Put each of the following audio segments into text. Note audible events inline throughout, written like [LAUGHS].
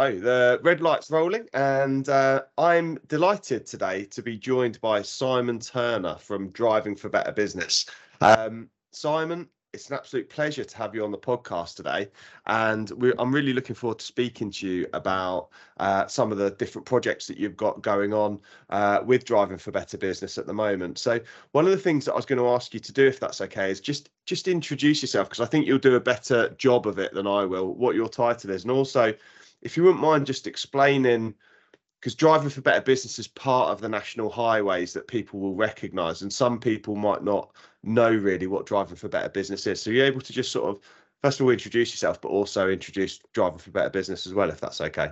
So the red light's rolling, and uh, I'm delighted today to be joined by Simon Turner from Driving for Better Business. Um, Simon, it's an absolute pleasure to have you on the podcast today, and I'm really looking forward to speaking to you about uh, some of the different projects that you've got going on uh, with Driving for Better Business at the moment. So one of the things that I was going to ask you to do, if that's okay, is just just introduce yourself because I think you'll do a better job of it than I will. What your title is, and also if you wouldn't mind just explaining because driving for better business is part of the national highways that people will recognize and some people might not know really what driving for better business is. So you're able to just sort of first of all introduce yourself but also introduce driving for better business as well if that's okay?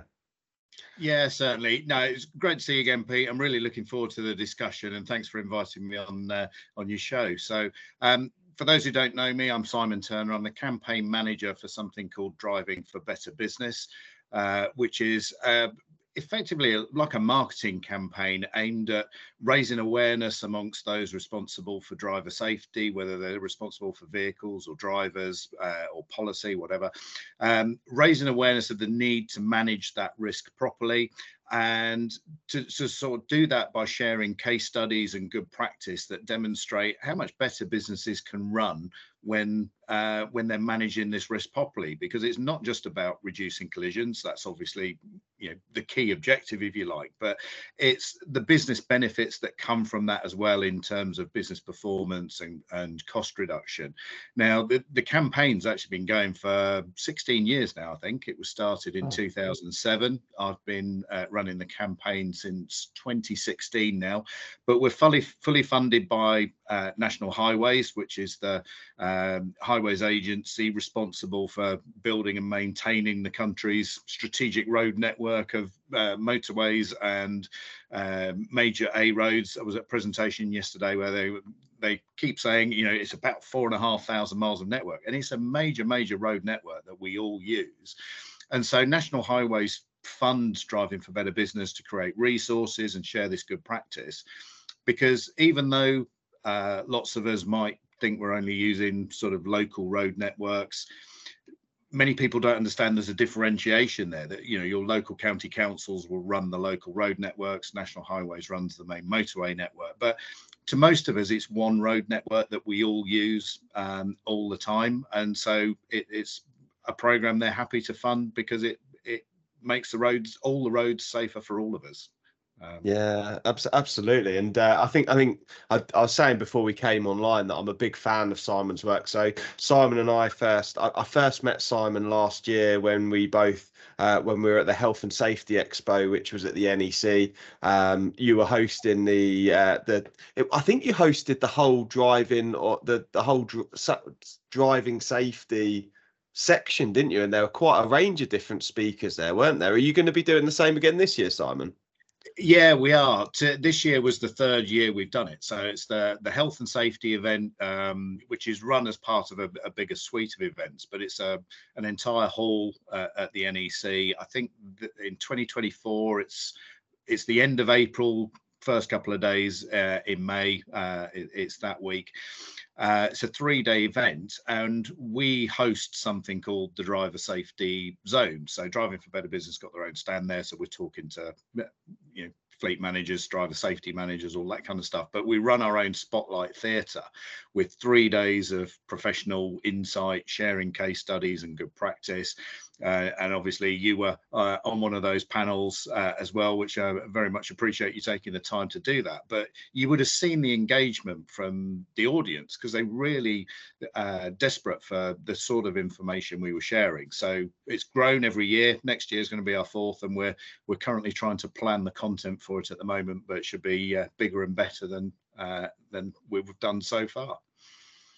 Yeah certainly. No it's great to see you again pete. I'm really looking forward to the discussion and thanks for inviting me on uh, on your show. So um, for those who don't know me, I'm Simon Turner. I'm the campaign manager for something called Driving for Better Business. Uh, which is uh, effectively like a marketing campaign aimed at raising awareness amongst those responsible for driver safety, whether they're responsible for vehicles or drivers uh, or policy, whatever, um, raising awareness of the need to manage that risk properly and to, to, sort of do that by sharing case studies and good practice that demonstrate how much better businesses can run when uh, when they're managing this risk properly. Because it's not just about reducing collisions that's obviously you know the key objective if you like but it's the business benefits that come from that as well in terms of business performance and, and cost reduction. Now the, the campaign's actually been going for 16 years now i think. It was started in oh. 2007 i've been uh, running the campaign since 2016 now but we're fully fully funded by uh, national highways which is the um, highways agency responsible for building and maintaining the country's strategic road network of uh, motorways and uh, major A roads. I was at a presentation yesterday where they they keep saying, you know, it's about four and a half thousand miles of network, and it's a major, major road network that we all use. And so, National Highways funds Driving for Better Business to create resources and share this good practice, because even though uh, lots of us might think we're only using sort of local road networks many people don't understand there's a differentiation there that you know your local county councils will run the local road networks national highways runs the main motorway network. But to most of us it's one road network that we all use um, all the time. And so it, it's a program they're happy to fund because it it makes the roads all the roads safer for all of us um, yeah, absolutely, and uh, I think I think I, I, was saying before we came online that I'm a big fan of Simon's work. So Simon and I first, I, I first met Simon last year when we both uh, when we were at the Health and Safety Expo, which was at the NEC. Um, you were hosting the uh, the it, I think you hosted the whole driving or the the whole dr- driving safety section, didn't you? And there were quite a range of different speakers there, weren't there? Are you going to be doing the same again this year, Simon? Yeah, we are. this year was the third year we've done it. So it's the the health and safety event, um, which is run as part of a, a, bigger suite of events, but it's a an entire hall uh, at the NEC. I think in 2024, it's it's the end of April, first couple of days uh, in May. Uh, it, it's that week. Uh, it's a three day event, and we host something called the Driver Safety Zone. So, Driving for Better Business got their own stand there. So, we're talking to you know, fleet managers, driver safety managers, all that kind of stuff. But we run our own spotlight theatre with three days of professional insight, sharing case studies and good practice. Uh, and obviously, you were uh, on one of those panels uh, as well, which I very much appreciate you taking the time to do that. But you would have seen the engagement from the audience because they really uh, desperate for the sort of information we were sharing. So it's grown every year. Next year is going to be our fourth, and we're we're currently trying to plan the content for it at the moment, but it should be uh, bigger and better than uh, than we've done so far.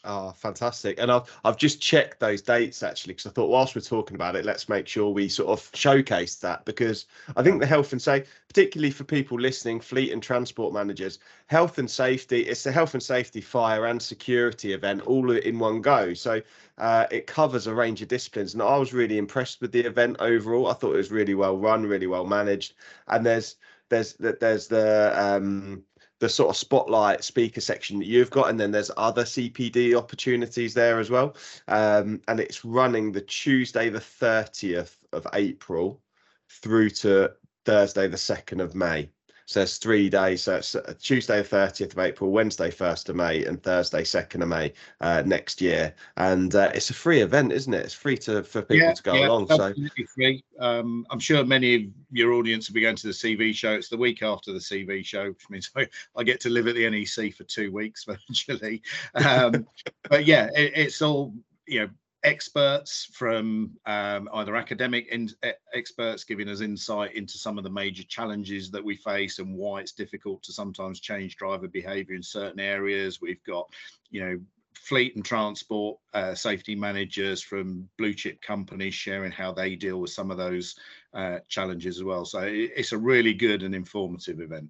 Oh, fantastic! And I've I've just checked those dates actually because I thought whilst we're talking about it, let's make sure we sort of showcase that because I think the health and safety, particularly for people listening, fleet and transport managers, health and safety, it's a health and safety, fire and security event all in one go. So uh, it covers a range of disciplines, and I was really impressed with the event overall. I thought it was really well run, really well managed, and there's there's there's the um, the sort of spotlight speaker section that you've got, and then there's other CPD opportunities there as well. Um, and it's running the Tuesday, the 30th of April through to Thursday, the 2nd of May. So it's three days. So it's uh, Tuesday, the 30th of April, Wednesday, 1st of May, and Thursday, 2nd of May uh, next year. And uh, it's a free event, isn't it? It's free to for people yeah, to go yeah, along. So free. Um, I'm sure many of your audience will be going to the CV show. It's the week after the CV show, which means [LAUGHS] I, I get to live at the NEC for two weeks [LAUGHS] virtually. Um, but yeah, it, it's all you know experts from um, either academic in, experts giving us insight into some of the major challenges that we face and why it's difficult to sometimes change driver behavior in certain areas. We've got, you know, fleet and transport uh, safety managers from blue chip companies sharing how they deal with some of those uh, challenges as well. So it's a really good and informative event.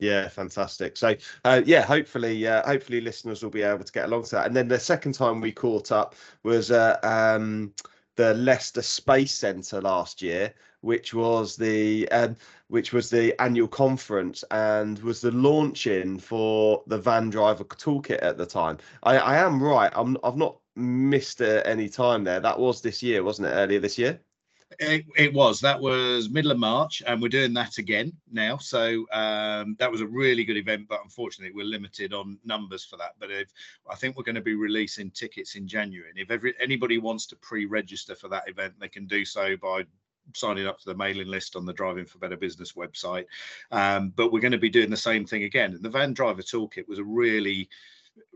Yeah, fantastic. So, uh, yeah, hopefully, uh, hopefully, listeners will be able to get along to that. And then the second time we caught up was uh, um, the Leicester Space Centre last year, which was the um, which was the annual conference and was the launching for the Van Driver Toolkit at the time. I, I am right. I'm I've not missed any time there. That was this year, wasn't it? Earlier this year. It, it, was. That was middle of March, and we're doing that again now. So um, that was a really good event, but unfortunately, we're limited on numbers for that. But if, I think we're going to be releasing tickets in January, and if every, anybody wants to pre-register for that event, they can do so by signing up to the mailing list on the Driving for Better Business website. Um, but we're going to be doing the same thing again. And the Van Driver Toolkit was a really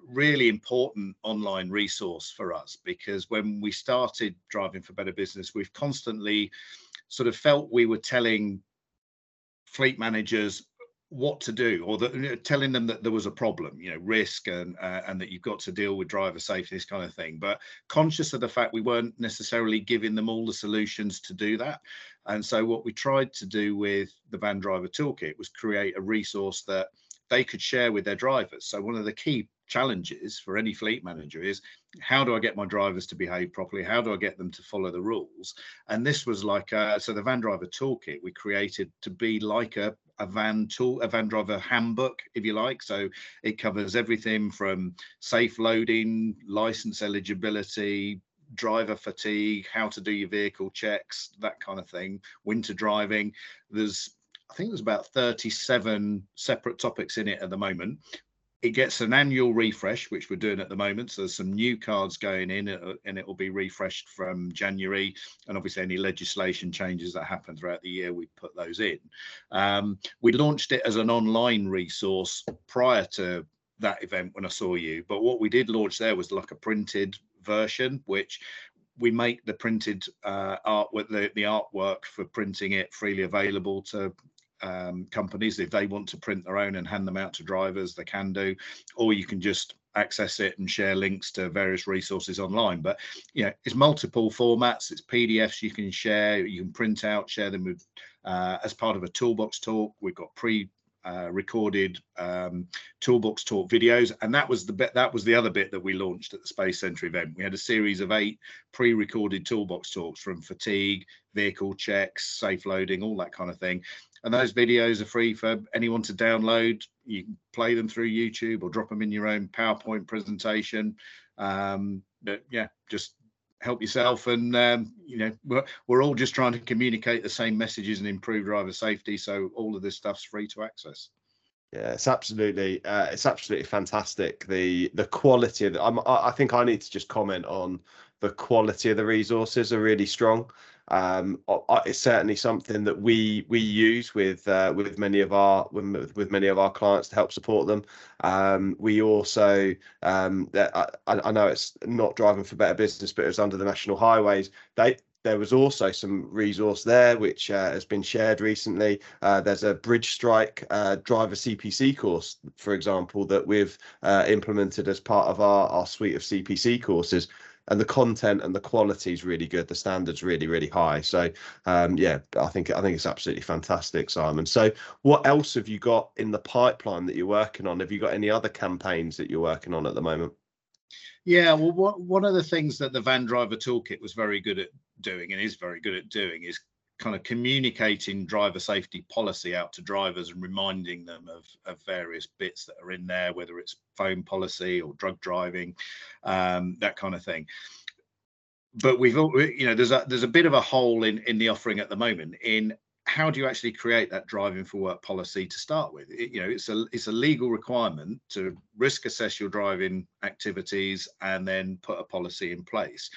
really important online resource for us because when we started driving for better business we've constantly sort of felt we were telling fleet managers what to do or the, telling them that there was a problem you know risk and uh, and that you've got to deal with driver safety this kind of thing. But conscious of the fact we weren't necessarily giving them all the solutions to do that. And so what we tried to do with the van driver toolkit was create a resource that they could share with their drivers. So one of the key challenges for any fleet manager is how do I get my drivers to behave properly? How do I get them to follow the rules? And this was like a, so the van driver toolkit we created to be like a a van tool, a van driver handbook, if you like. So it covers everything from safe loading, license eligibility, driver fatigue, how to do your vehicle checks, that kind of thing, winter driving. There's I think there's about 37 separate topics in it at the moment it gets an annual refresh, which we're doing at the moment. So there's some new cards going in, uh, and it will be refreshed from January. And obviously, any legislation changes that happen throughout the year, we put those in. Um, we launched it as an online resource prior to that event when I saw you. But what we did launch there was like a printed version, which we make the printed uh, art the, the artwork for printing it freely available to um, companies. If they want to print their own and hand them out to drivers, they can do, or you can just access it and share links to various resources online. But you know, it's multiple formats. It's PDFs you can share, you can print out, share them with uh, as part of a toolbox talk. We've got pre uh, recorded um, toolbox talk videos and that was the bit that was the other bit that we launched at the space center event we had a series of eight pre-recorded toolbox talks from fatigue vehicle checks safe loading all that kind of thing and those videos are free for anyone to download. You can play them through YouTube or drop them in your own PowerPoint presentation. Um, but yeah, just help yourself and um, you know we're, we're all just trying to communicate the same messages and improve driver safety so all of this stuff's free to access. Yeah it's absolutely uh, it's absolutely fantastic. The the quality of the, I'm, i think i need to just comment on the quality of the resources are really strong um, it's certainly something that we we use with uh, with many of our with, with, many of our clients to help support them. Um, we also um, I, I know it's not driving for better business, but it's under the national highways. They there was also some resource there which uh, has been shared recently. Uh, there's a Bridge Strike uh, driver CPC course, for example, that we've uh, implemented as part of our, our suite of CPC courses. And the content and the quality is really good. The standards really, really high. So, um, yeah, I think I think it's absolutely fantastic, Simon. So, what else have you got in the pipeline that you're working on? Have you got any other campaigns that you're working on at the moment? Yeah, well, what, one of the things that the Van Driver Toolkit was very good at doing and is very good at doing is kind of communicating driver safety policy out to drivers and reminding them of, of various bits that are in there, whether it's phone policy or drug driving, um, that kind of thing. But we've, you know, there's a there's a bit of a hole in in the offering at the moment in how do you actually create that driving for work policy to start with it, you know it's a it's a legal requirement to risk assess your driving activities and then put a policy in place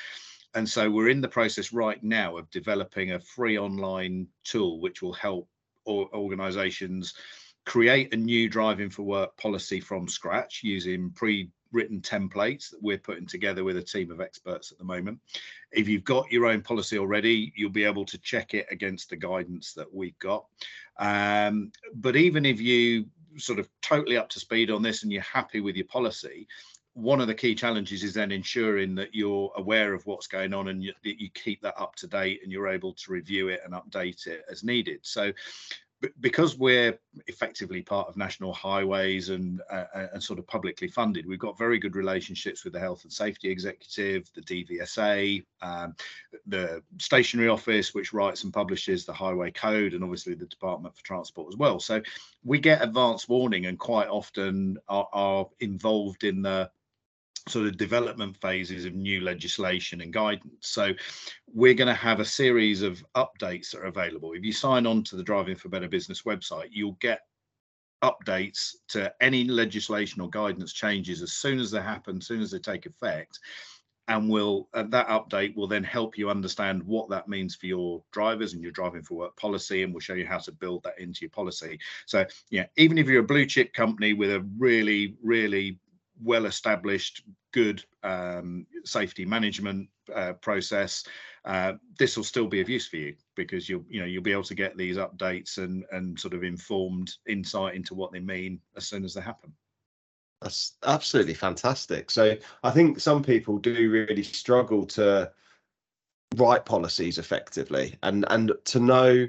and so we're in the process right now of developing a free online tool which will help organizations create a new driving for work policy from scratch using pre written templates that we're putting together with a team of experts at the moment. If you've got your own policy already, you'll be able to check it against the guidance that we've got. Um, but even if you sort of totally up to speed on this and you're happy with your policy, one of the key challenges is then ensuring that you're aware of what's going on and you, you keep that up to date and you're able to review it and update it as needed. So because we're effectively part of national highways and uh, uh, and sort of publicly funded, we've got very good relationships with the health and safety executive, the DVSA, um, the stationery office, which writes and publishes the highway code, and obviously the Department for Transport as well. So we get advance warning and quite often are, are involved in the sort of development phases of new legislation and guidance. So we're going to have a series of updates that are available. If you sign on to the Driving for Better Business website, you'll get updates to any legislation or guidance changes as soon as they happen, as soon as they take effect. And will uh, that update will then help you understand what that means for your drivers and your driving for work policy, and we'll show you how to build that into your policy. So, yeah, even if you're a blue chip company with a really, really well established, good um, safety management uh, process, uh, this will still be of use for you because you'll you know you'll be able to get these updates and and sort of informed insight into what they mean as soon as they happen. That's absolutely fantastic. So I think some people do really struggle to write policies effectively and and to know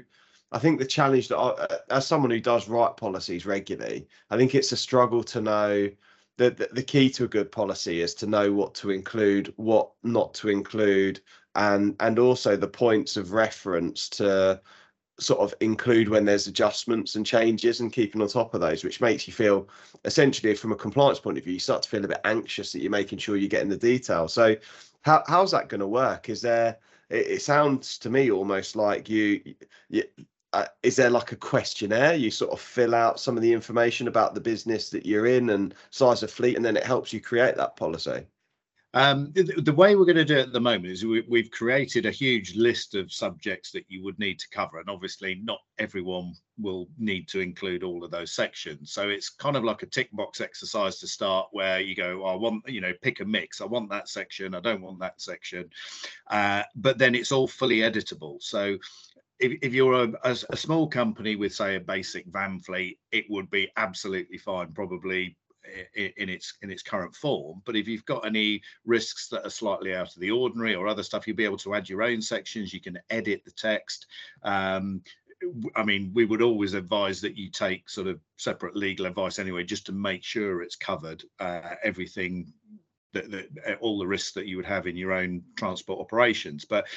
I think the challenge that I, as someone who does write policies regularly, I think it's a struggle to know the, the, the key to a good policy is to know what to include, what not to include, and and also the points of reference to sort of include when there's adjustments and changes and keeping on top of those, which makes you feel essentially from a compliance point of view, you start to feel a bit anxious that you're making sure you're getting the detail. So how how's that going to work? Is there it, it, sounds to me almost like you, you uh, is there like a questionnaire? You sort of fill out some of the information about the business that you're in and size of fleet and then it helps you create that policy. Um, the, the, way we're going to do it at the moment is we, we've created a huge list of subjects that you would need to cover and obviously not everyone will need to include all of those sections. So it's kind of like a tick box exercise to start where you go oh, i want you know pick a mix. I want that section. I don't want that section. Uh, but then it's all fully editable. So if, if you're a, a, a, small company with say a basic van fleet it would be absolutely fine probably in, its in its current form but if you've got any risks that are slightly out of the ordinary or other stuff you'll be able to add your own sections you can edit the text um, I mean, we would always advise that you take sort of separate legal advice anyway, just to make sure it's covered. Uh, everything that, that, all the risks that you would have in your own transport operations. But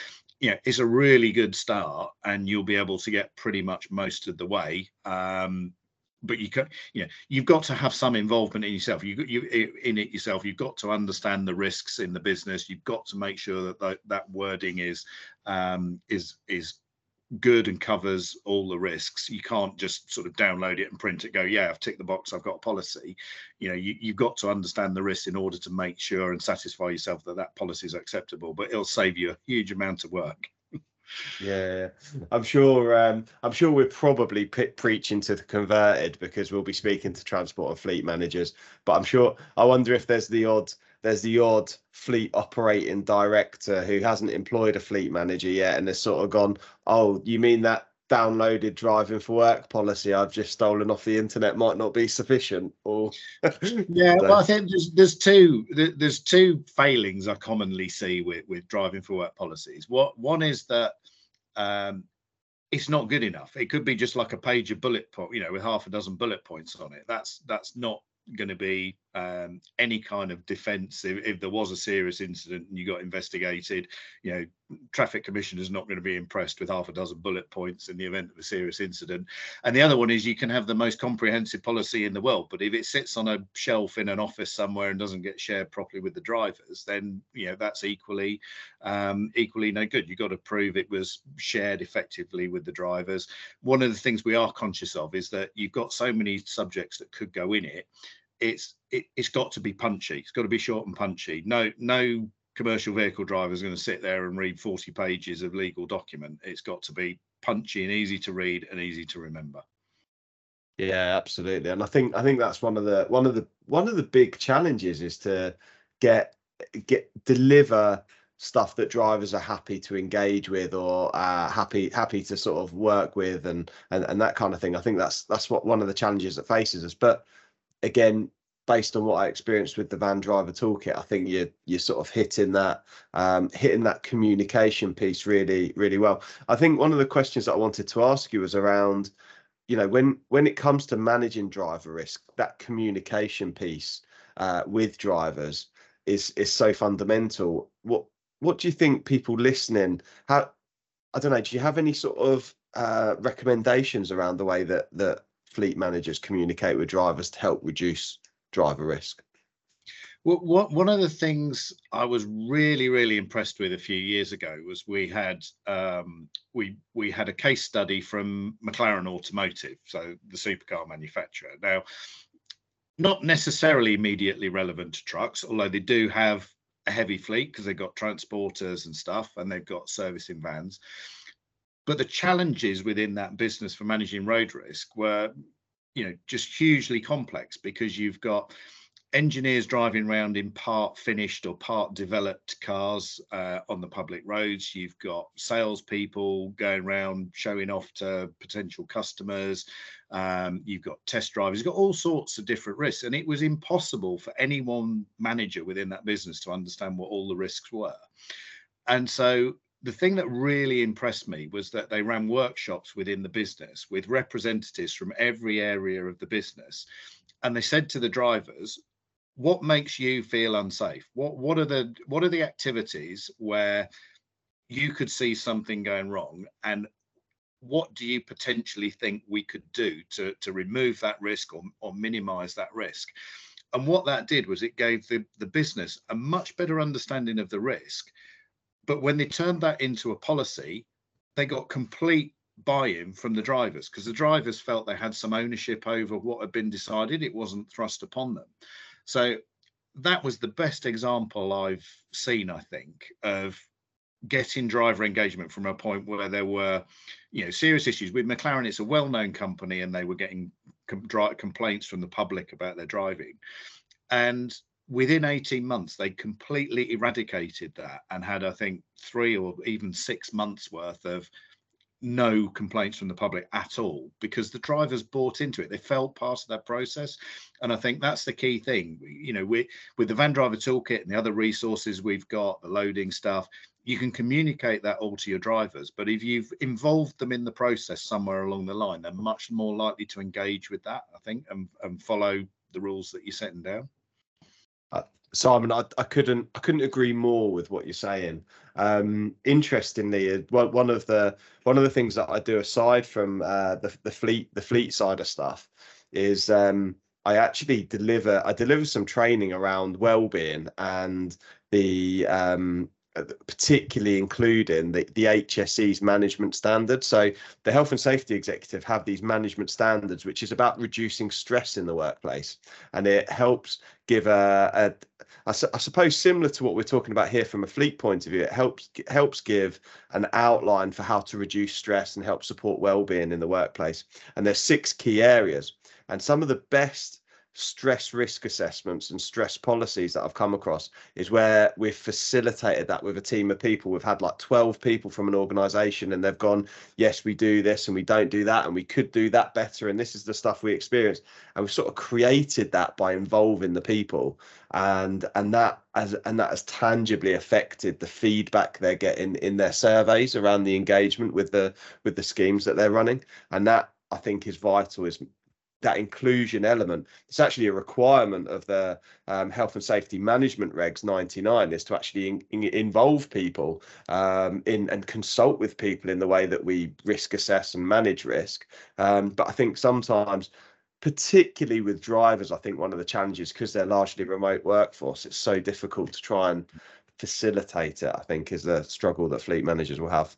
yeah, it's a really good start, and you'll be able to get pretty much most of the way. Um, but you can, you know, you've got to have some involvement in yourself. You, you in it yourself. You've got to understand the risks in the business. You've got to make sure that that, that wording is um, is is good and covers all the risks. You can't just sort of download it and print it, go, yeah, I've ticked the box, I've got a policy. You know, you, you've got to understand the risks in order to make sure and satisfy yourself that that policy is acceptable, but it'll save you a huge amount of work. yeah, I'm sure. Um, I'm sure we're probably preaching to the converted because we'll be speaking to transport and fleet managers. But I'm sure. I wonder if there's the odd there's the odd fleet operating director who hasn't employed a fleet manager yet and has sort of gone, oh, you mean that downloaded driving for work policy I've just stolen off the internet might not be sufficient? Or [LAUGHS] yeah well I think there's there's two there's two failings I commonly see with with driving for work policies. What one is that um, it's not good enough. It could be just like a page of bullet point you know with half a dozen bullet points on it. That's that's not going to be um, any kind of defence if, if, there was a serious incident and you got investigated. You know, traffic commissioner is not going to be impressed with half a dozen bullet points in the event of a serious incident. And the other one is you can have the most comprehensive policy in the world, but if it sits on a shelf in an office somewhere and doesn't get shared properly with the drivers, then you know that's equally um, equally no good. You've got to prove it was shared effectively with the drivers. One of the things we are conscious of is that you've got so many subjects that could go in it it's it, has got to be punchy. It's got to be short and punchy. No no commercial vehicle driver is going to sit there and read 40 pages of legal document. It's got to be punchy and easy to read and easy to remember. Yeah, absolutely. And I think I think that's one of the one of the one of the big challenges is to get get deliver stuff that drivers are happy to engage with or uh, happy happy to sort of work with and, and and that kind of thing. I think that's that's what one of the challenges that faces us. But again, based on what I experienced with the van driver toolkit, I think you're you're sort of hitting that um, hitting that communication piece really really well. I think one of the questions that I wanted to ask you was around, you know, when when it comes to managing driver risk, that communication piece uh, with drivers is is so fundamental. What what do you think people listening? How I don't know. Do you have any sort of uh, recommendations around the way that that fleet managers communicate with drivers to help reduce driver risk? Well, what, one of the things I was really, really impressed with a few years ago was we had um, we we had a case study from McLaren Automotive, so the supercar manufacturer. Now, not necessarily immediately relevant to trucks, although they do have a heavy fleet because they've got transporters and stuff, and they've got servicing vans. But the challenges within that business for managing road risk were, you know, just hugely complex because you've got engineers driving around in part finished or part developed cars uh, on the public roads. You've got salespeople going around showing off to potential customers. Um, you've got test drivers. You've got all sorts of different risks, and it was impossible for any one manager within that business to understand what all the risks were. And so the thing that really impressed me was that they ran workshops within the business with representatives from every area of the business. And they said to the drivers what makes you feel unsafe? What what are the what are the activities where you could see something going wrong? And what do you potentially think we could do to to remove that risk or, or minimize that risk? And what that did was it gave the, the business a much better understanding of the risk but when they turned that into a policy, they got complete buy-in from the drivers because the drivers felt they had some ownership over what had been decided. It wasn't thrust upon them. So that was the best example I've seen, I think, of getting driver engagement from a point where there were, you know, serious issues with McLaren. It's a well-known company, and they were getting com- complaints from the public about their driving, and within 18 months they completely eradicated that and had i think three or even six months worth of no complaints from the public at all because the drivers bought into it. They felt part of that process. And i think that's the key thing. You know we, with the van driver toolkit and the other resources we've got the loading stuff you can communicate that all to your drivers. But if you've involved them in the process somewhere along the line they're much more likely to engage with that i think and, and follow the rules that you're setting down Simon, I, I couldn't I couldn't agree more with what you're saying. Um, interestingly, uh, one, of the one of the things that I do aside from uh, the the fleet the fleet side of stuff is um, I actually deliver I deliver some training around well-being and the um, uh, Uh, particularly including the, the HSE's management standards. So the health and safety executive have these management standards, which is about reducing stress in the workplace, and it helps give a, a I, su- I suppose similar to what we're talking about here from a fleet point of view. It helps helps give an outline for how to reduce stress and help support well-being in the workplace. And there's six key areas, and some of the best stress risk assessments and stress policies that I've come across is where we've facilitated that with a team of people. We've had like 12 people from an organization and they've gone, yes, we do this and we don't do that and we could do that better. And this is the stuff we experience. And we've sort of created that by involving the people and and that as and that has tangibly affected the feedback they're getting in their surveys around the engagement with the with the schemes that they're running. And that I think is vital is that inclusion element. It's actually a requirement of the um, health and safety management regs 99 is to actually in, in, involve people um, in and consult with people in the way that we risk assess and manage risk. Um, but I think sometimes particularly with drivers, I think one of the challenges because they're largely remote workforce, it's so difficult to try and facilitate it. I think is the struggle that fleet managers will have.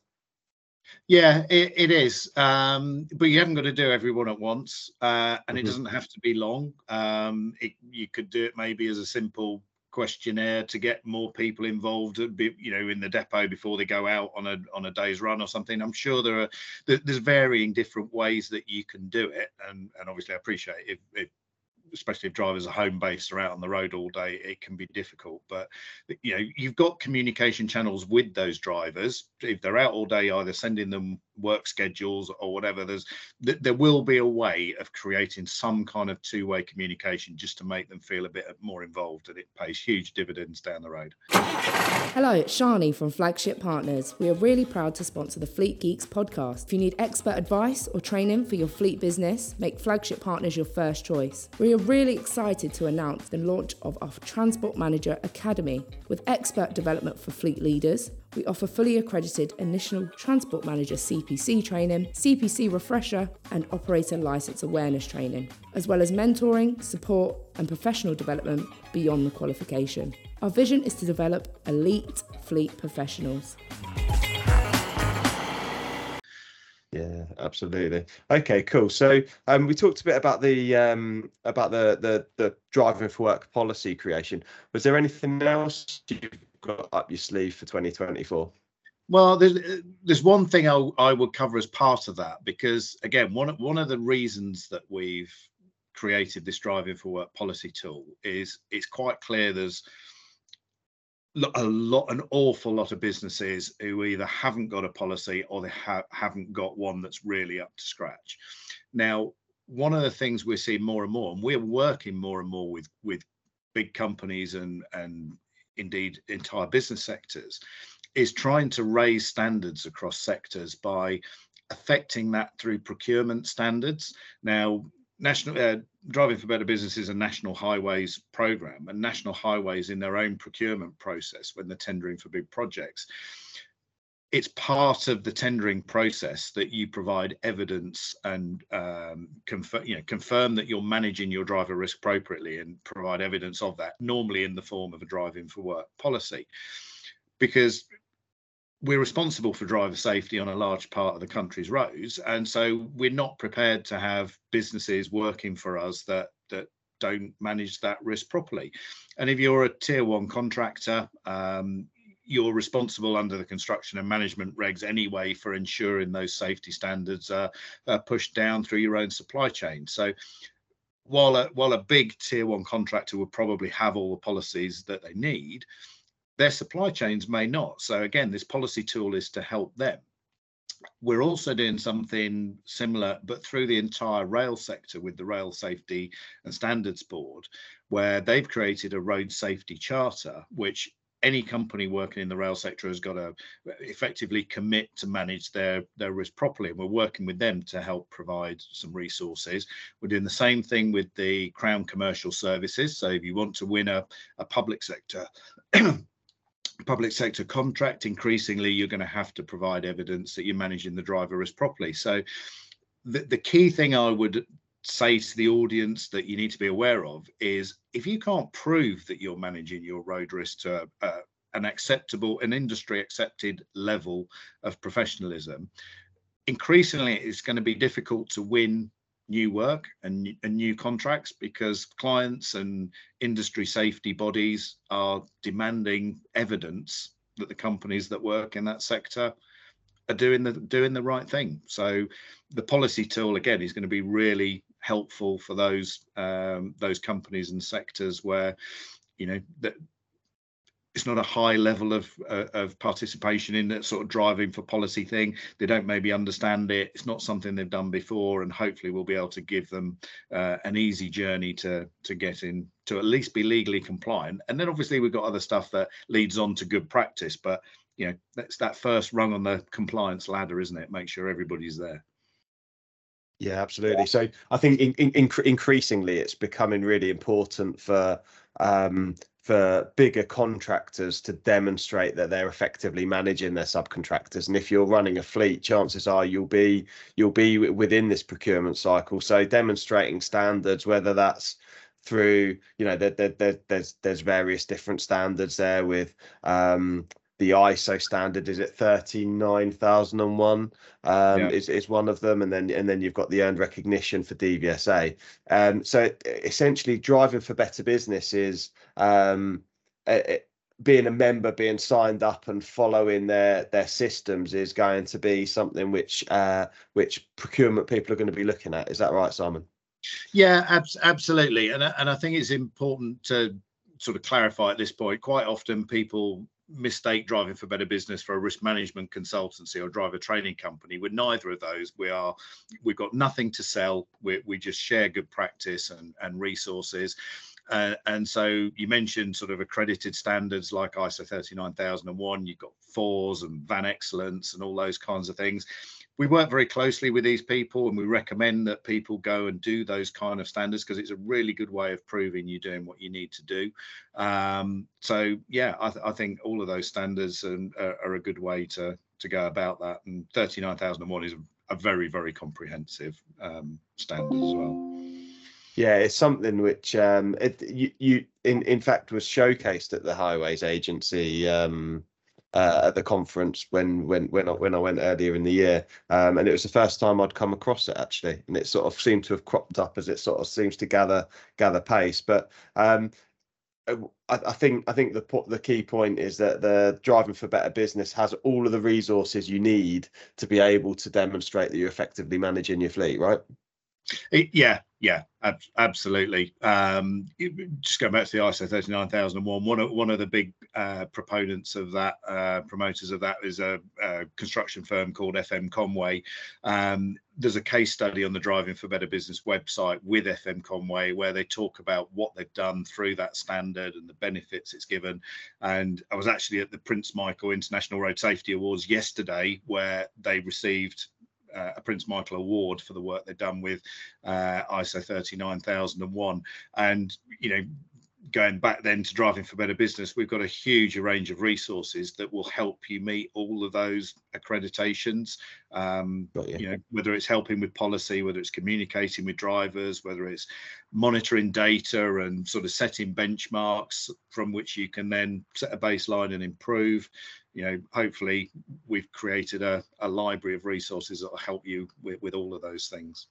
Yeah, it, it is. Um, but you haven't got to do everyone at once, uh, and mm-hmm. it doesn't have to be long. Um, it, you could do it maybe as a simple questionnaire to get more people involved you know in the depot before they go out on a on a day's run or something i'm sure there are there's varying different ways that you can do it and and obviously i appreciate if, if especially if drivers are home based or out on the road all day, it can be difficult. But you know, you've got communication channels with those drivers. If they're out all day, either sending them work schedules or whatever, there's there will be a way of creating some kind of two way communication just to make them feel a bit more involved, and it pays huge dividends down the road. Hello, it's Shani from Flagship Partners. We are really proud to sponsor the Fleet Geeks podcast. If you need expert advice or training for your fleet business, make Flagship Partners your first choice. We are really excited to announce the launch of our Transport Manager Academy with expert development for fleet leaders. We offer fully accredited initial Transport Manager CPC training, CPC refresher, and operator license awareness training, as well as mentoring, support, and professional development beyond the qualification. Our vision is to develop elite fleet professionals. Yeah, absolutely. Okay, cool. So um, we talked a bit about the um, about the, the the driving for work policy creation. Was there anything else you've got up your sleeve for 2024? Well, there's there's one thing I, I would cover as part of that because again, one one of the reasons that we've created this driving for work policy tool is it's quite clear there's a lot an awful lot of businesses who either haven't got a policy or they ha- haven't got one that's really up to scratch. Now one of the things we're seeing more and more and we're working more and more with with big companies and and indeed entire business sectors is trying to raise standards across sectors by affecting that through procurement standards. Now national uh, driving for better business is a national highways program and national highways in their own procurement process when they're tendering for big projects it's part of the tendering process that you provide evidence and um, confirm, you know, confirm that you're managing your driver risk appropriately and provide evidence of that, normally in the form of a driving for work policy. Because we're responsible for driver safety on a large part of the country's roads and so we're not prepared to have businesses working for us that that don't manage that risk properly. And if you're a tier one contractor um, you're responsible under the construction and management regs anyway for ensuring those safety standards are, are pushed down through your own supply chain. So while a, while a big tier one contractor would probably have all the policies that they need their supply chains may not. So again, this policy tool is to help them. We're also doing something similar, but through the entire rail sector with the Rail Safety and Standards Board, where they've created a road safety charter, which any company working in the rail sector has got to effectively commit to manage their their risk properly and we're working with them to help provide some resources we're doing the same thing with the crown commercial services so if you want to win a, a public sector [CLEARS THROAT] public sector contract, increasingly you're going to have to provide evidence that you're managing the driver risk properly. So the, the key thing I would say to the audience that you need to be aware of is if you can't prove that you're managing your road risk to uh, an acceptable, an industry accepted level of professionalism, increasingly it's going to be difficult to win new work and, and new contracts because clients and industry safety bodies are demanding evidence that the companies that work in that sector are doing the doing the right thing. So the policy tool again is going to be really helpful for those um, those companies and sectors where you know that it's not a high level of uh, of participation in that sort of driving for policy thing. They don't maybe understand it. It's not something they've done before, and hopefully we'll be able to give them uh, an easy journey to to get in to at least be legally compliant. And then obviously we've got other stuff that leads on to good practice. But you know that's that first rung on the compliance ladder, isn't it? Make sure everybody's there. Yeah, absolutely. So I think in, in, increasingly it's becoming really important for um, for bigger contractors to demonstrate that they're effectively managing their subcontractors. And if you're running a fleet chances are you'll be you'll be within this procurement cycle. So demonstrating standards whether that's through you know there, there, there's there's various different standards there with um the ISO standard is it 39001 um, yeah. is, is one of them and then and then you've got the earned recognition for DVSA um, so it, essentially driving for better business is um, it, being a member being signed up and following their their systems is going to be something which uh, which procurement people are going to be looking at. Is that right Simon? Yeah ab- absolutely. And, and I think it's important to sort of clarify at this point quite often people mistake driving for better business for a risk management consultancy or driver training company. We're neither of those. We are we've got nothing to sell. We, we just share good practice and, and resources. Uh, and so you mentioned sort of accredited standards like ISO 39001, you've got FORS and Van Excellence and all those kinds of things we work very closely with these people and we recommend that people go and do those kind of standards because it's a really good way of proving you're doing what you need to do. Um, so yeah I, th- I, think all of those standards and, uh, are a good way to to go about that. And 39001 is a, a very very comprehensive um, standard as well. Yeah, it's something which um, it, you, you in in fact was showcased at the Highways Agency um, uh, at the conference when when when I, when I went earlier in the year, um, and it was the first time I'd come across it actually, and it sort of seemed to have cropped up as it sort of seems to gather gather pace. But um, I, I, think I think the the key point is that the driving for better business has all of the resources you need to be able to demonstrate that you're effectively managing your fleet, right? It, yeah, yeah, ab- absolutely. Um, just going back to the ISO 39001, one of one of the big uh, proponents of that, uh, promoters of that, is a, a, construction firm called FM Conway. Um, there's a case study on the Driving for Better Business website with FM Conway where they talk about what they've done through that standard and the benefits it's given. And I was actually at the Prince Michael International Road Safety Awards yesterday, where they received uh, a Prince Michael Award for the work they've done with uh, ISO 39001. And, you know, going back then to driving for better business we've got a huge range of resources that will help you meet all of those accreditations um, you. you know whether it's helping with policy whether it's communicating with drivers whether it's monitoring data and sort of setting benchmarks from which you can then set a baseline and improve you know hopefully we've created a, a library of resources that will help you with, with all of those things.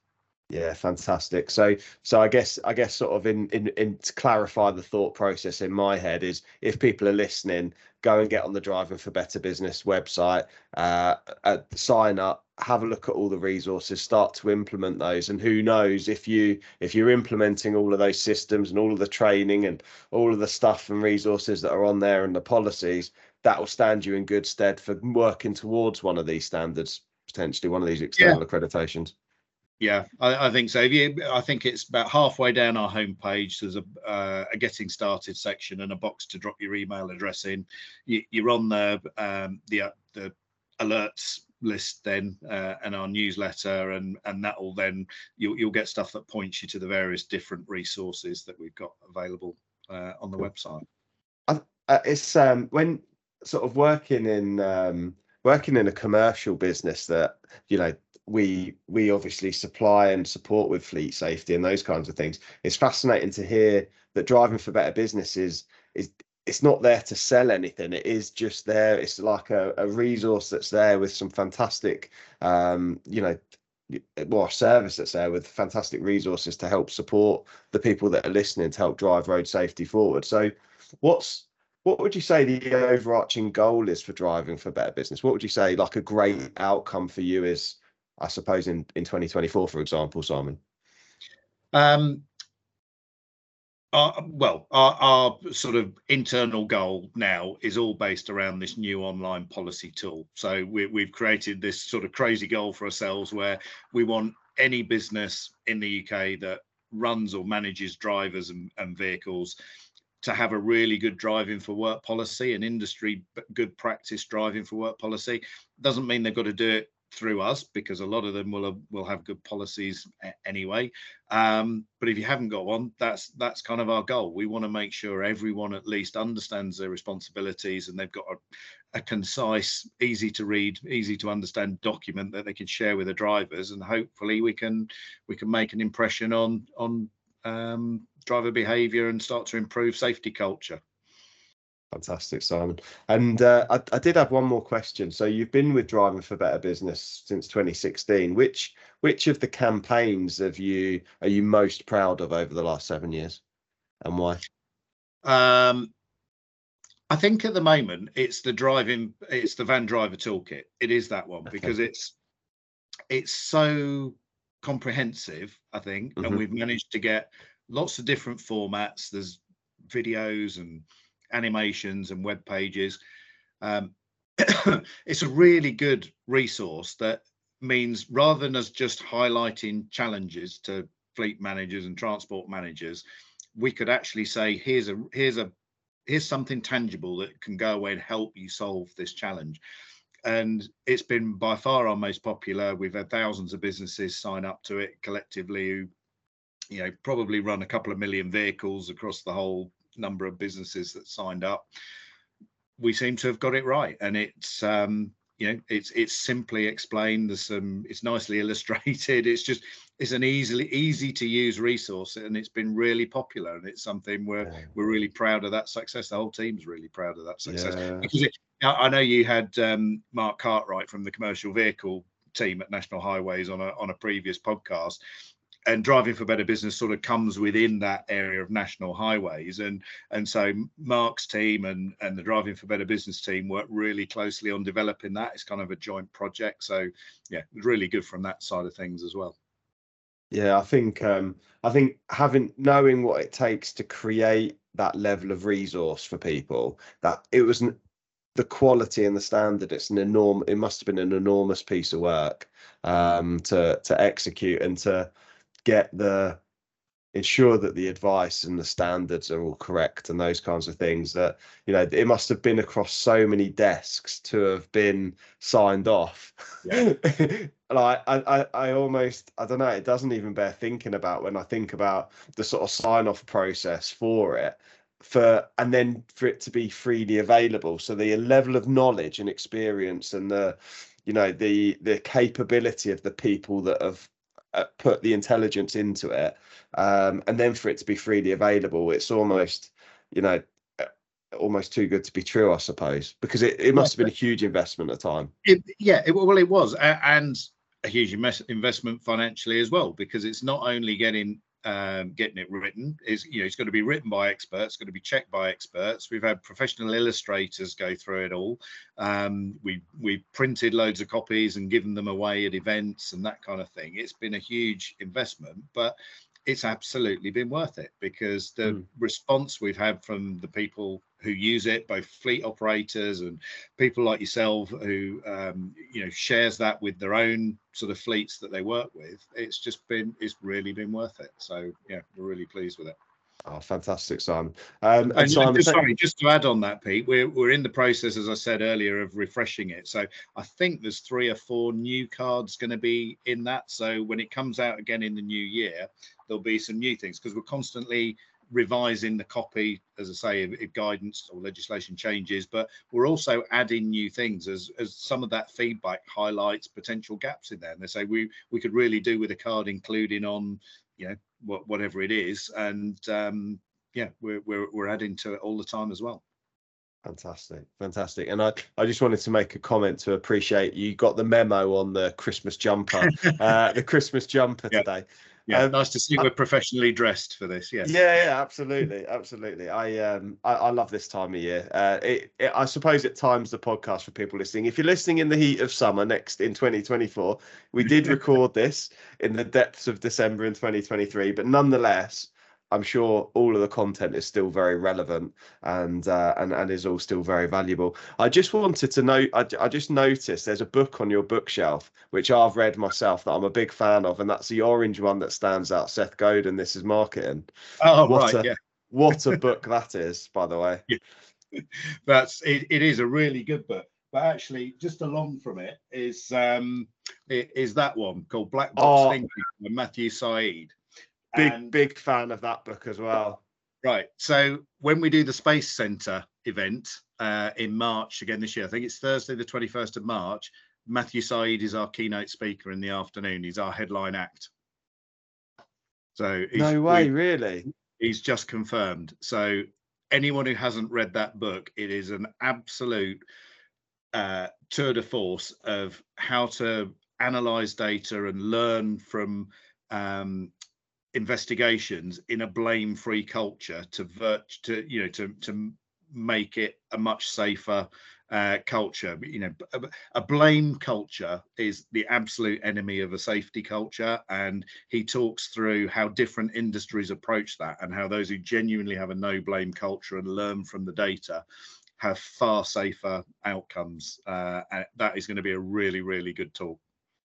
Yeah fantastic. So so i guess i guess sort of in, in in to clarify the thought process in my head is if people are listening go and get on the driving for better business website uh, uh, sign up have a look at all the resources start to implement those. And who knows if you if you're implementing all of those systems and all of the training and all of the stuff and resources that are on there and the policies that will stand you in good stead for working towards one of these standards, potentially one of these external yeah. accreditations. Yeah, I, I, think so. You, I think it's about halfway down our homepage. There's a, uh, a, getting started section and a box to drop your email address in. You, are on the um, the uh, the alerts list then uh, and our newsletter and and that will then you'll, you'll get stuff that points you to the various different resources that we've got available uh, on the website. Uh, it's um, when sort of working in um, working in a commercial business that you know we we obviously supply and support with fleet safety and those kinds of things. It's fascinating to hear that driving for better business is is it's not there to sell anything. It is just there. It's like a, a resource that's there with some fantastic, um, you know, well, service that's there with fantastic resources to help support the people that are listening to help drive road safety forward. So, what's what would you say the overarching goal is for driving for better business? What would you say like a great outcome for you is, I suppose, in, in 2024, for example, Simon? Um, our, well, our, our, sort of internal goal now is all based around this new online policy tool. So we, have created this sort of crazy goal for ourselves where we want any business in the UK that runs or manages drivers and, and vehicles to have a really good driving for work policy, and industry good practice driving for work policy. Doesn't mean they've got to do it through us because a lot of them will have, will have good policies anyway. Um, but if you haven't got one, that's that's kind of our goal. We want to make sure everyone at least understands their responsibilities and they've got a, a concise, easy to read, easy to understand document that they can share with the drivers, and hopefully we can we can make an impression on on um, driver behaviour and start to improve safety culture. Fantastic, Simon. And uh, I, I, did have one more question. So you've been with Driving for Better Business since 2016. Which which of the campaigns have you are you most proud of over the last seven years, and why? Um, I think at the moment it's the driving, it's the van driver toolkit. It is that one okay. because it's it's so comprehensive. I think, mm-hmm. and we've managed to get lots of different formats. There's videos and animations and web pages. Um, [COUGHS] it's a really good resource that means rather than us just highlighting challenges to fleet managers and transport managers, we could actually say, here's a here's a here's something tangible that can go away and help you solve this challenge. And it's been by far our most popular. We've had thousands of businesses sign up to it collectively who, you know, probably run a couple of million vehicles across the whole number of businesses that signed up, we seem to have got it right. And it's um, you know it's it's simply explained. There's some it's nicely [LAUGHS] illustrated. It's just it's an easily easy to use resource, and it's been really popular. And it's something we're yeah. we're really proud of that success. The whole team's really proud of that success yeah. because it, I know you had um, Mark Cartwright from the commercial vehicle team at National Highways on a on a previous podcast, and driving for better business sort of comes within that area of national highways. And and so mark's team and and the driving for better business team work really closely on developing that. It's kind of a joint project. So yeah really good from that side of things as well. Yeah i think um i think having knowing what it takes to create that level of resource for people that it was the quality and the standard it's an enormous it must have been an enormous piece of work um to to execute and to get the ensure that the advice and the standards are all correct and those kinds of things that you know it must have been across so many desks to have been signed off yeah. [LAUGHS] like I, I i almost i don't know it doesn't even bear thinking about when i think about the sort of sign off process for it for and then for it to be freely available so the level of knowledge and experience and the you know the the capability of the people that have uh, put the intelligence into it um, and then for it to be freely available it's almost you know uh, almost too good to be true i suppose because it, it must have been a huge investment at the time. It, yeah it, well it was and a huge investment financially as well because it's not only getting um, getting it written. Is you know it's going to be written by experts going to be checked by experts. We've had professional illustrators go through it all. Um, we we printed loads of copies and given them away at events and that kind of thing. It's been a huge investment but it's absolutely been worth it because the mm. response we've had from the people who use it, both fleet operators and people like yourself who um, you know shares that with their own sort of fleets that they work with. It's just been it's really been worth it. So yeah, we're really pleased with it. Oh, fantastic, Simon. Um, and, and Simon, just, sorry, just to add on that, Pete, we're we're in the process, as I said earlier, of refreshing it. So I think there's three or four new cards going to be in that. So when it comes out again in the new year, there'll be some new things because we're constantly revising the copy, as I say, if, if, guidance or legislation changes, but we're also adding new things as, as some of that feedback highlights potential gaps in there. And they say we we could really do with a card including on, you know, what, whatever it is. And um, yeah, we're, we're, we're adding to it all the time as well. Fantastic, fantastic. And I, I just wanted to make a comment to appreciate you got the memo on the Christmas jumper, [LAUGHS] uh, the Christmas jumper yep. today. Yeah, Um, nice to see we're professionally dressed for this. Yes. Yeah, yeah, absolutely, absolutely. I um, I, I love this time of year. Uh, it, it, I suppose it times the podcast for people listening. If you're listening in the heat of summer next in 2024, we did [LAUGHS] record this in the depths of December in 2023, but nonetheless, I'm sure all of the content is still very relevant and uh, and and is all still very valuable. I just wanted to know. I, I just noticed there's a book on your bookshelf which I've read myself that I'm a big fan of, and that's the orange one that stands out. Seth Godin. This is marketing. Oh, What right. a- Yeah. What a book that is, by the way. [LAUGHS] Yeah. That's it, it is a really good book. But actually, just along from it is um is that one called Black Box Oh. Thinking by Matthew Syed. Big And- big fan of that book as well. Right. So when we do the Space Centre event uh, in March again this year, I think it's Thursday, the 21st of March. Matthew Syed is our keynote speaker in the afternoon. He's our headline act. So No way, we- really. he's just confirmed. So anyone who hasn't read that book, it is an absolute uh, tour de force of how to analyze data and learn from um, investigations in a blame-free culture to vert to you know to to make it a much safer uh, culture. You know, a, blame culture is the absolute enemy of a safety culture, and he talks through how different industries approach that and how those who genuinely have a no blame culture and learn from the data have far safer outcomes. Uh, and that is going to be a really, really good talk.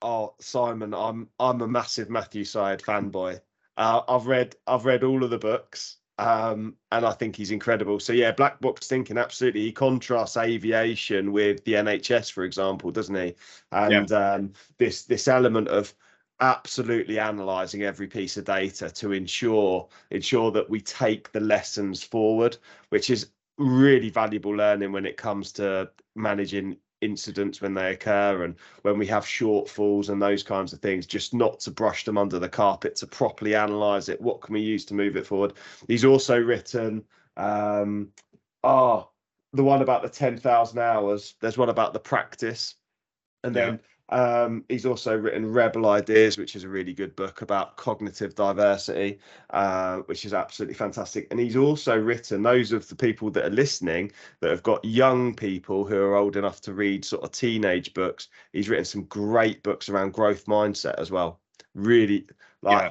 Oh, Simon, I'm I'm a massive Matthew Syed fanboy. Uh, I've read I've read all of the books, um, and I think he's incredible. So yeah, Black Box Thinking, absolutely. He contrasts aviation with the NHS, for example, doesn't he? And um, this this element of absolutely analysing every piece of data to ensure ensure that we take the lessons forward, which is really valuable learning when it comes to managing incidents when they occur and when we have shortfalls and those kinds of things just not to brush them under the carpet to properly analyze it. What can we use to move it forward? He's also written um oh the one about the 10,000 hours. There's one about the practice. And Yeah. Um he's also written rebel ideas which is a really good book about cognitive diversity uh which is absolutely fantastic and he's also written those of the people that are listening that have got young people who are old enough to read sort of teenage books. He's written some great books around growth mindset as well. Really, like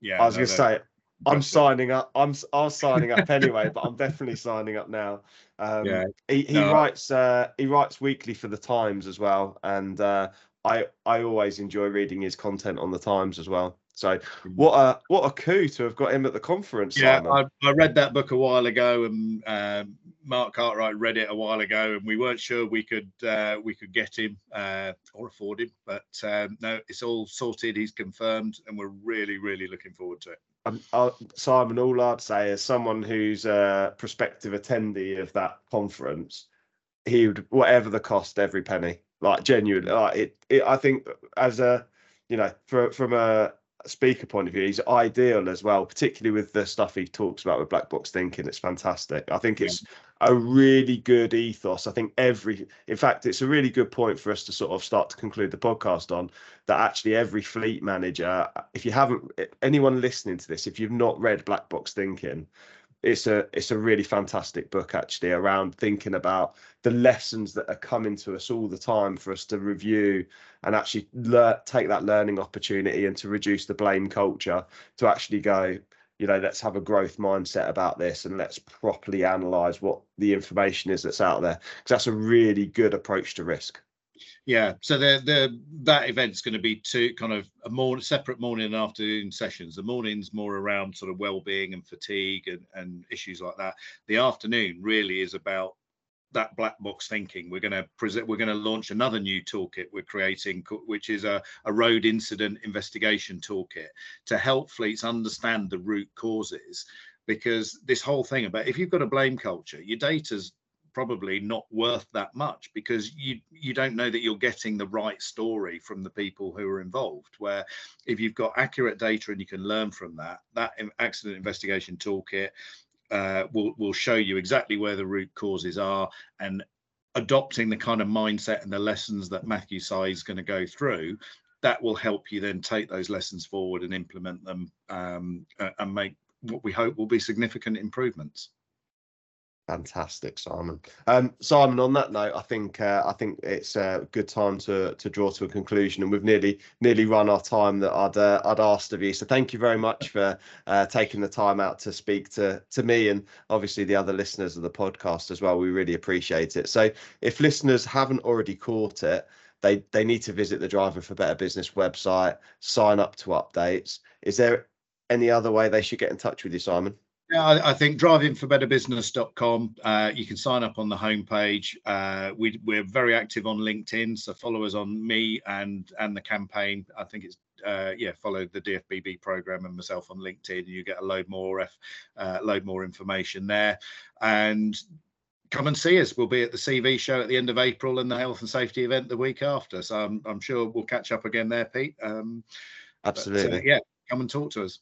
Yeah. I was no, going to say, I'm signing up. I'm s- I was signing up anyway, but I'm definitely [LAUGHS] signing up now. Um, Yeah, he he no. writes uh, he writes weekly for the Times as well, and uh, I I always enjoy reading his content on the Times as well. So what a what a coup to have got him at the conference. Yeah, I, I read that book a while ago, and um, Mark Cartwright read it a while ago, and we weren't sure we could uh, we could get him uh, or afford him, but um, no, it's all sorted. He's confirmed, and we're really, really looking forward to it. Um, uh, Simon, all I'd say is someone who's a prospective attendee of that conference, he would whatever the cost, every penny. Like genuinely, like it, it. I think as a, you know, for, from a speaker point of view, he's ideal as well. Particularly with the stuff he talks about with black box thinking, it's fantastic. I think Yeah. it's a really good ethos. I think every, in fact, it's a really good point for us to sort of start to conclude the podcast on that actually every fleet manager, if you haven't, anyone listening to this, if you've not read Black Box Thinking, it's a it's a really fantastic book actually around thinking about the lessons that are coming to us all the time for us to review and actually lear- take that learning opportunity and to reduce the blame culture to actually go you know let's have a growth mindset about this and let's properly analyze what the information is that's out there because that's a really good approach to risk Yeah, so the the that event's going to be two kind of a more separate morning and afternoon sessions. The morning's more around sort of well-being and fatigue and, and issues like that. The afternoon really is about that black box thinking. We're going to present. We're going to launch another new toolkit we're creating, which is a, a road incident investigation toolkit to help fleets understand the root causes. Because this whole thing about if you've got a blame culture, your data's probably not worth that much because you you don't know that you're getting the right story from the people who are involved where if you've got accurate data and you can learn from that that accident investigation toolkit uh, will will show you exactly where the root causes are and adopting the kind of mindset and the lessons that Matthew Sy is going to go through that will help you then take those lessons forward and implement them um, and make what we hope will be significant improvements. Fantastic, Simon. Um, Simon, on that note, I think uh, I think it's a good time to to draw to a conclusion, and we've nearly nearly run our time that I'd uh, I'd asked of you. So thank you very much for uh, taking the time out to speak to to me and obviously the other listeners of the podcast as well. We really appreciate it. So if listeners haven't already caught it, they they need to visit the Driving for Better Business website, sign up to updates. Is there any other way they should get in touch with you, Simon? Yeah, I, I think drivingforbetterbusiness.com. Uh, you can sign up on the homepage. Uh, we, we're very active on LinkedIn, so follow us on me and and the campaign. I think it's uh, yeah, follow the DFBB program and myself on LinkedIn. You get a load more F, uh, load more information there, and come and see us. We'll be at the CV show at the end of April and the health and safety event the week after. So I'm, I'm sure we'll catch up again there, Pete. Um, Absolutely. But, uh, yeah, come and talk to us.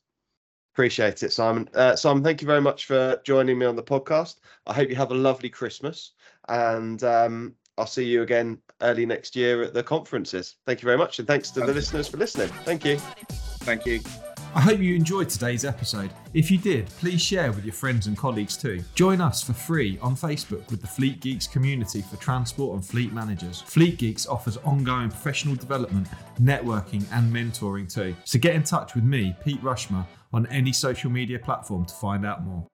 Appreciate it, Simon. Uh, Simon, thank you very much for joining me on the podcast. I hope you have a lovely Christmas, and um, I'll see you again early next year at the conferences. Thank you very much, and thanks to the listeners for listening. Thank you. Thank you. I hope you enjoyed today's episode. If you did, please share with your friends and colleagues too. Join us for free on Facebook with the Fleet Geeks community for transport and fleet managers. Fleet Geeks offers ongoing professional development, networking, and mentoring too. So get in touch with me, Pete Rushmer, on any social media platform to find out more.